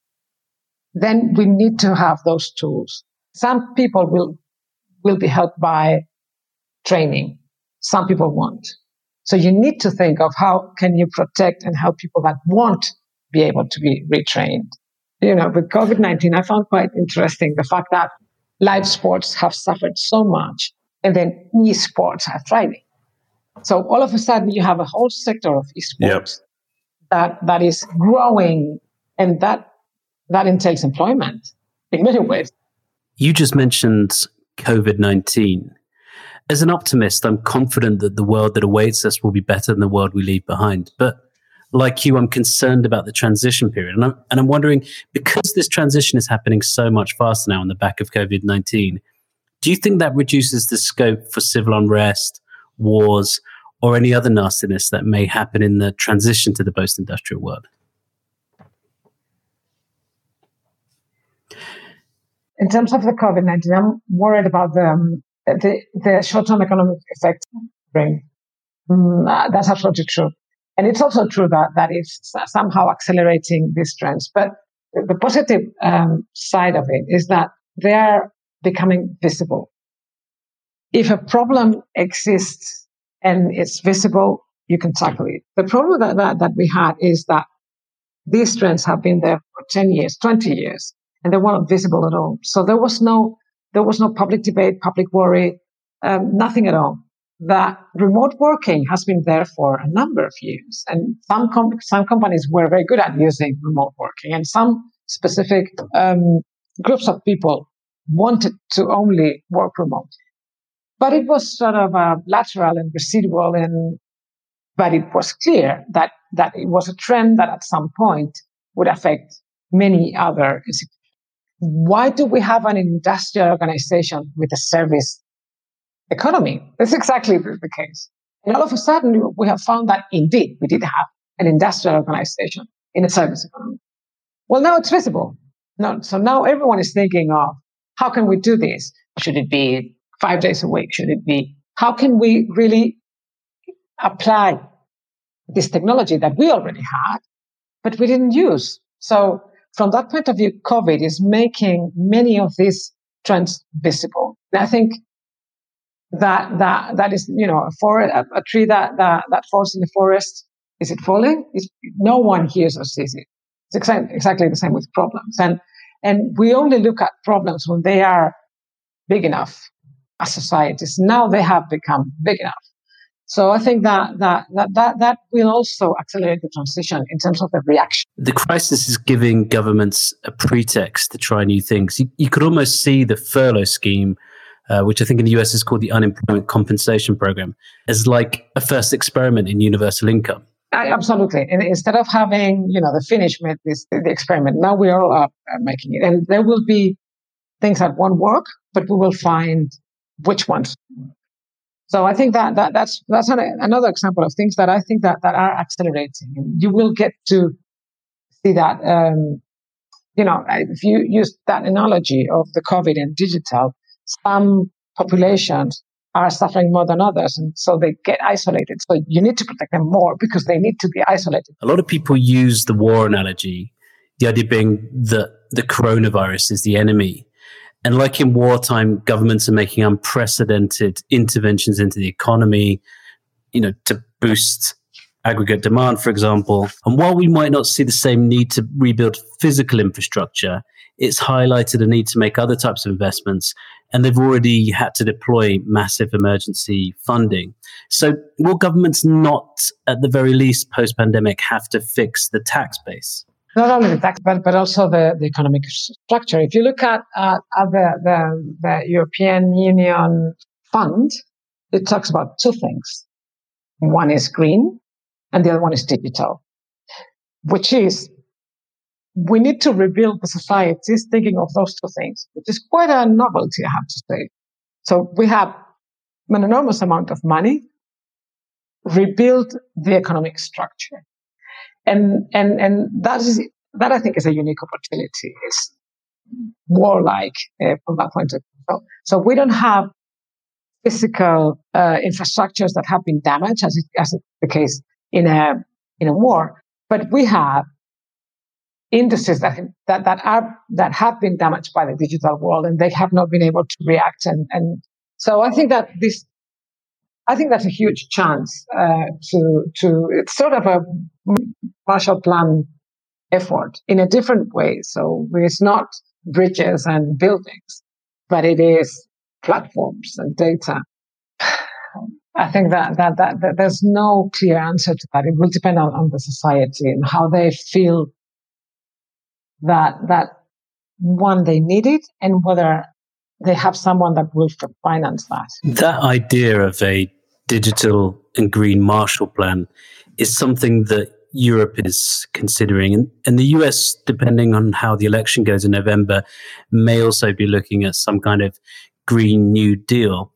then we need to have those tools. Some people will, will be helped by training. Some people won't. So you need to think of how can you protect and help people that won't be able to be retrained. You know, with COVID-19, I found quite interesting the fact that live sports have suffered so much and then esports are thriving. So all of a sudden, you have a whole sector of esports yep. that that is growing, and that that entails employment in many ways. You just mentioned COVID nineteen. As an optimist, I'm confident that the world that awaits us will be better than the world we leave behind. But like you, I'm concerned about the transition period. And I'm, and I'm wondering, because this transition is happening so much faster now on the back of COVID 19, do you think that reduces the scope for civil unrest, wars, or any other nastiness that may happen in the transition to the post industrial world? in terms of the COVID 19, I'm worried about the, um, the, the short term economic effect bring. Mm, uh, that's absolutely true. And it's also true that, that it's somehow accelerating these trends. But the positive um, side of it is that they are becoming visible. If a problem exists and it's visible, you can tackle it. The problem that, that, that we had is that these trends have been there for 10 years, 20 years, and they weren't visible at all. So there was no, there was no public debate, public worry, um, nothing at all. That remote working has been there for a number of years, and some com- some companies were very good at using remote working, and some specific um, groups of people wanted to only work remotely. But it was sort of uh, lateral and residual, and but it was clear that that it was a trend that at some point would affect many other institutions. Why do we have an industrial organization with a service economy? That's exactly the case. And all of a sudden, we have found that indeed we did have an industrial organization in a service economy. Well, now it's visible. So now everyone is thinking of how can we do this? Should it be five days a week? Should it be? How can we really apply this technology that we already had, but we didn't use? So from that point of view, COVID is making many of these trends visible. And I think that that that is you know a, forest, a, a tree that, that that falls in the forest is it falling? No one hears or sees it. It's exactly, exactly the same with problems, and and we only look at problems when they are big enough as societies. Now they have become big enough. So I think that that that that, that will also accelerate the transition in terms of the reaction. The crisis is giving governments a pretext to try new things. You, you could almost see the furlough scheme, uh, which I think in the US is called the Unemployment Compensation Program, as like a first experiment in universal income. I, absolutely. And instead of having, you know, the Finnish made this the experiment, now we are uh, making it, and there will be things that won't work, but we will find which ones. So I think that, that that's that's an, another example of things that I think that that are accelerating. You will get to see that. Um, you know, if you use that analogy of the COVID and digital, some populations are suffering more than others. And so they get isolated. So you need to protect them more because they need to be isolated. A lot of people use the war analogy, the idea being that the coronavirus is the enemy. And like in wartime, governments are making unprecedented interventions into the economy, you know, to boost aggregate demand, for example. And while we might not see the same need to rebuild physical infrastructure, it's highlighted a need to make other types of investments and they've already had to deploy massive emergency funding. So, will governments not, at the very least, post pandemic, have to fix the tax base? Not only the tax, but, but also the, the economic structure. If you look at, uh, at the, the, the European Union fund, it talks about two things. One is green, and the other one is digital, which is we need to rebuild the societies thinking of those two things, which is quite a novelty, I have to say. So we have an enormous amount of money, rebuild the economic structure. And, and, and that is, that I think is a unique opportunity. It's warlike uh, from that point of view. So, so we don't have physical uh, infrastructures that have been damaged, as, it, as is the case in a in a war, but we have industries that, that, that are, that have been damaged by the digital world and they have not been able to react. And, and so I think that this, I think that's a huge chance, uh, to, to, it's sort of a Marshall Plan effort in a different way. So it's not bridges and buildings, but it is platforms and data. I think that, that, that, that, there's no clear answer to that. It will depend on, on the society and how they feel that that one they need it and whether they have someone that will finance that. That idea of a digital and green Marshall Plan is something that Europe is considering. And, and the US, depending on how the election goes in November, may also be looking at some kind of Green New Deal.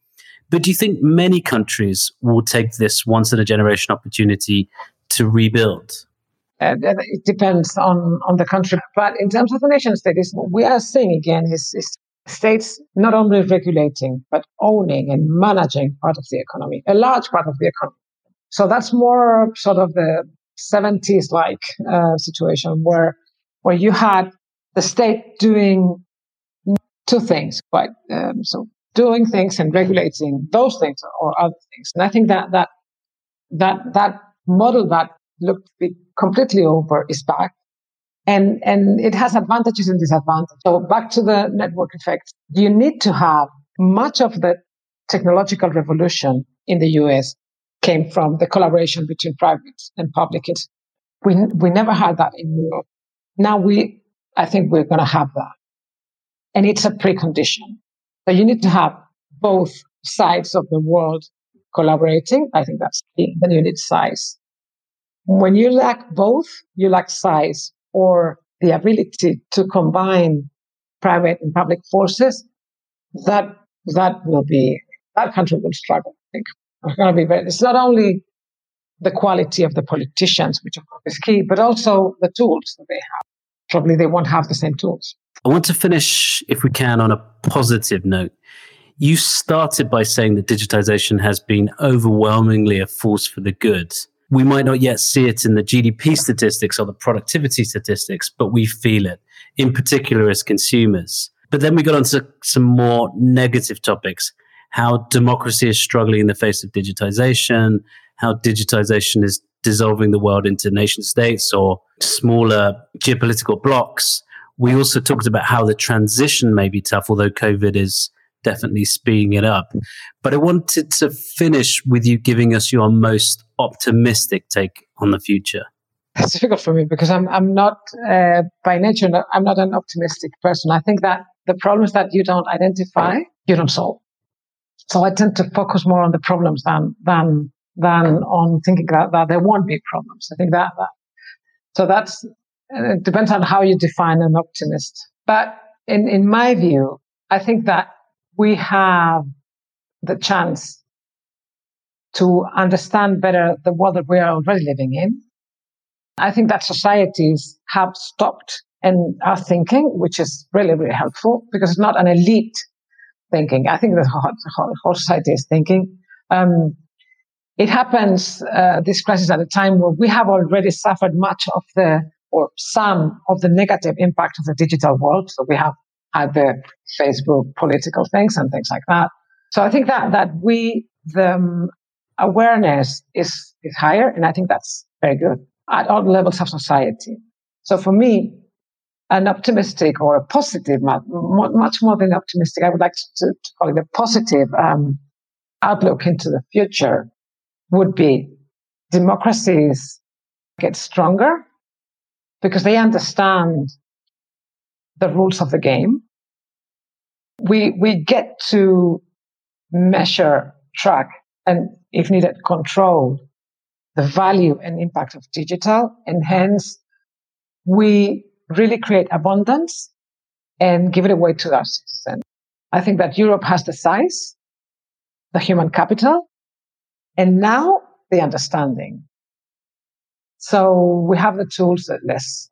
But do you think many countries will take this once in a generation opportunity to rebuild? Uh, it depends on, on the country. But in terms of the nation state, is we are seeing again is, is states not only regulating, but owning and managing part of the economy, a large part of the economy. So that's more sort of the 70s like uh, situation where, where you had the state doing two things, quite um, so doing things and regulating those things or other things. And I think that that that that model that looked completely over is back. And, and it has advantages and disadvantages. So back to the network effect, you need to have much of the technological revolution in the US came from the collaboration between private and public. We, we never had that in Europe. Now we, I think we're going to have that. And it's a precondition. So you need to have both sides of the world collaborating. I think that's key. You need size. When you lack both, you lack size or the ability to combine private and public forces. That that will be that country will struggle. I think it's going to be very. It's not only the quality of the politicians, which of course is key, but also the tools that they have. Probably they won't have the same tools. I want to finish, if we can, on a positive note. You started by saying that digitization has been overwhelmingly a force for the good. We might not yet see it in the GDP statistics or the productivity statistics, but we feel it, in particular as consumers. But then we got onto some more negative topics how democracy is struggling in the face of digitization, how digitization is dissolving the world into nation states or smaller geopolitical blocks. We also talked about how the transition may be tough, although COVID is definitely speeding it up. But I wanted to finish with you giving us your most optimistic take on the future. It's difficult for me because I'm I'm not uh, by nature I'm not an optimistic person. I think that the problems that you don't identify you don't solve. So I tend to focus more on the problems than than than on thinking that, that there won't be problems. I think that, that so that's it depends on how you define an optimist. But in in my view, I think that we have the chance to understand better the world that we are already living in. I think that societies have stopped and are thinking, which is really, really helpful because it's not an elite thinking. I think the whole, whole society is thinking. Um, it happens, uh, this crisis at a time where we have already suffered much of the, or some of the negative impact of the digital world. So we have had the Facebook political things and things like that. So I think that, that we, the um, awareness is, is higher. And I think that's very good at all levels of society. So for me, an optimistic or a positive, much more than optimistic, I would like to, to call it a positive um, outlook into the future would be democracies get stronger because they understand the rules of the game. We, we get to measure, track, and if needed, control the value and impact of digital. And hence, we really create abundance and give it away to our citizens. I think that Europe has the size, the human capital, and now the understanding. So we have the tools let's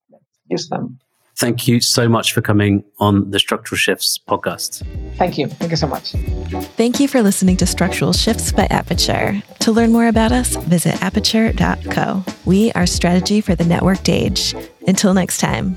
use them. Thank you so much for coming on the Structural Shifts podcast. Thank you. Thank you so much. Thank you for listening to Structural Shifts by Aperture. To learn more about us, visit aperture.co. We are strategy for the networked age. Until next time.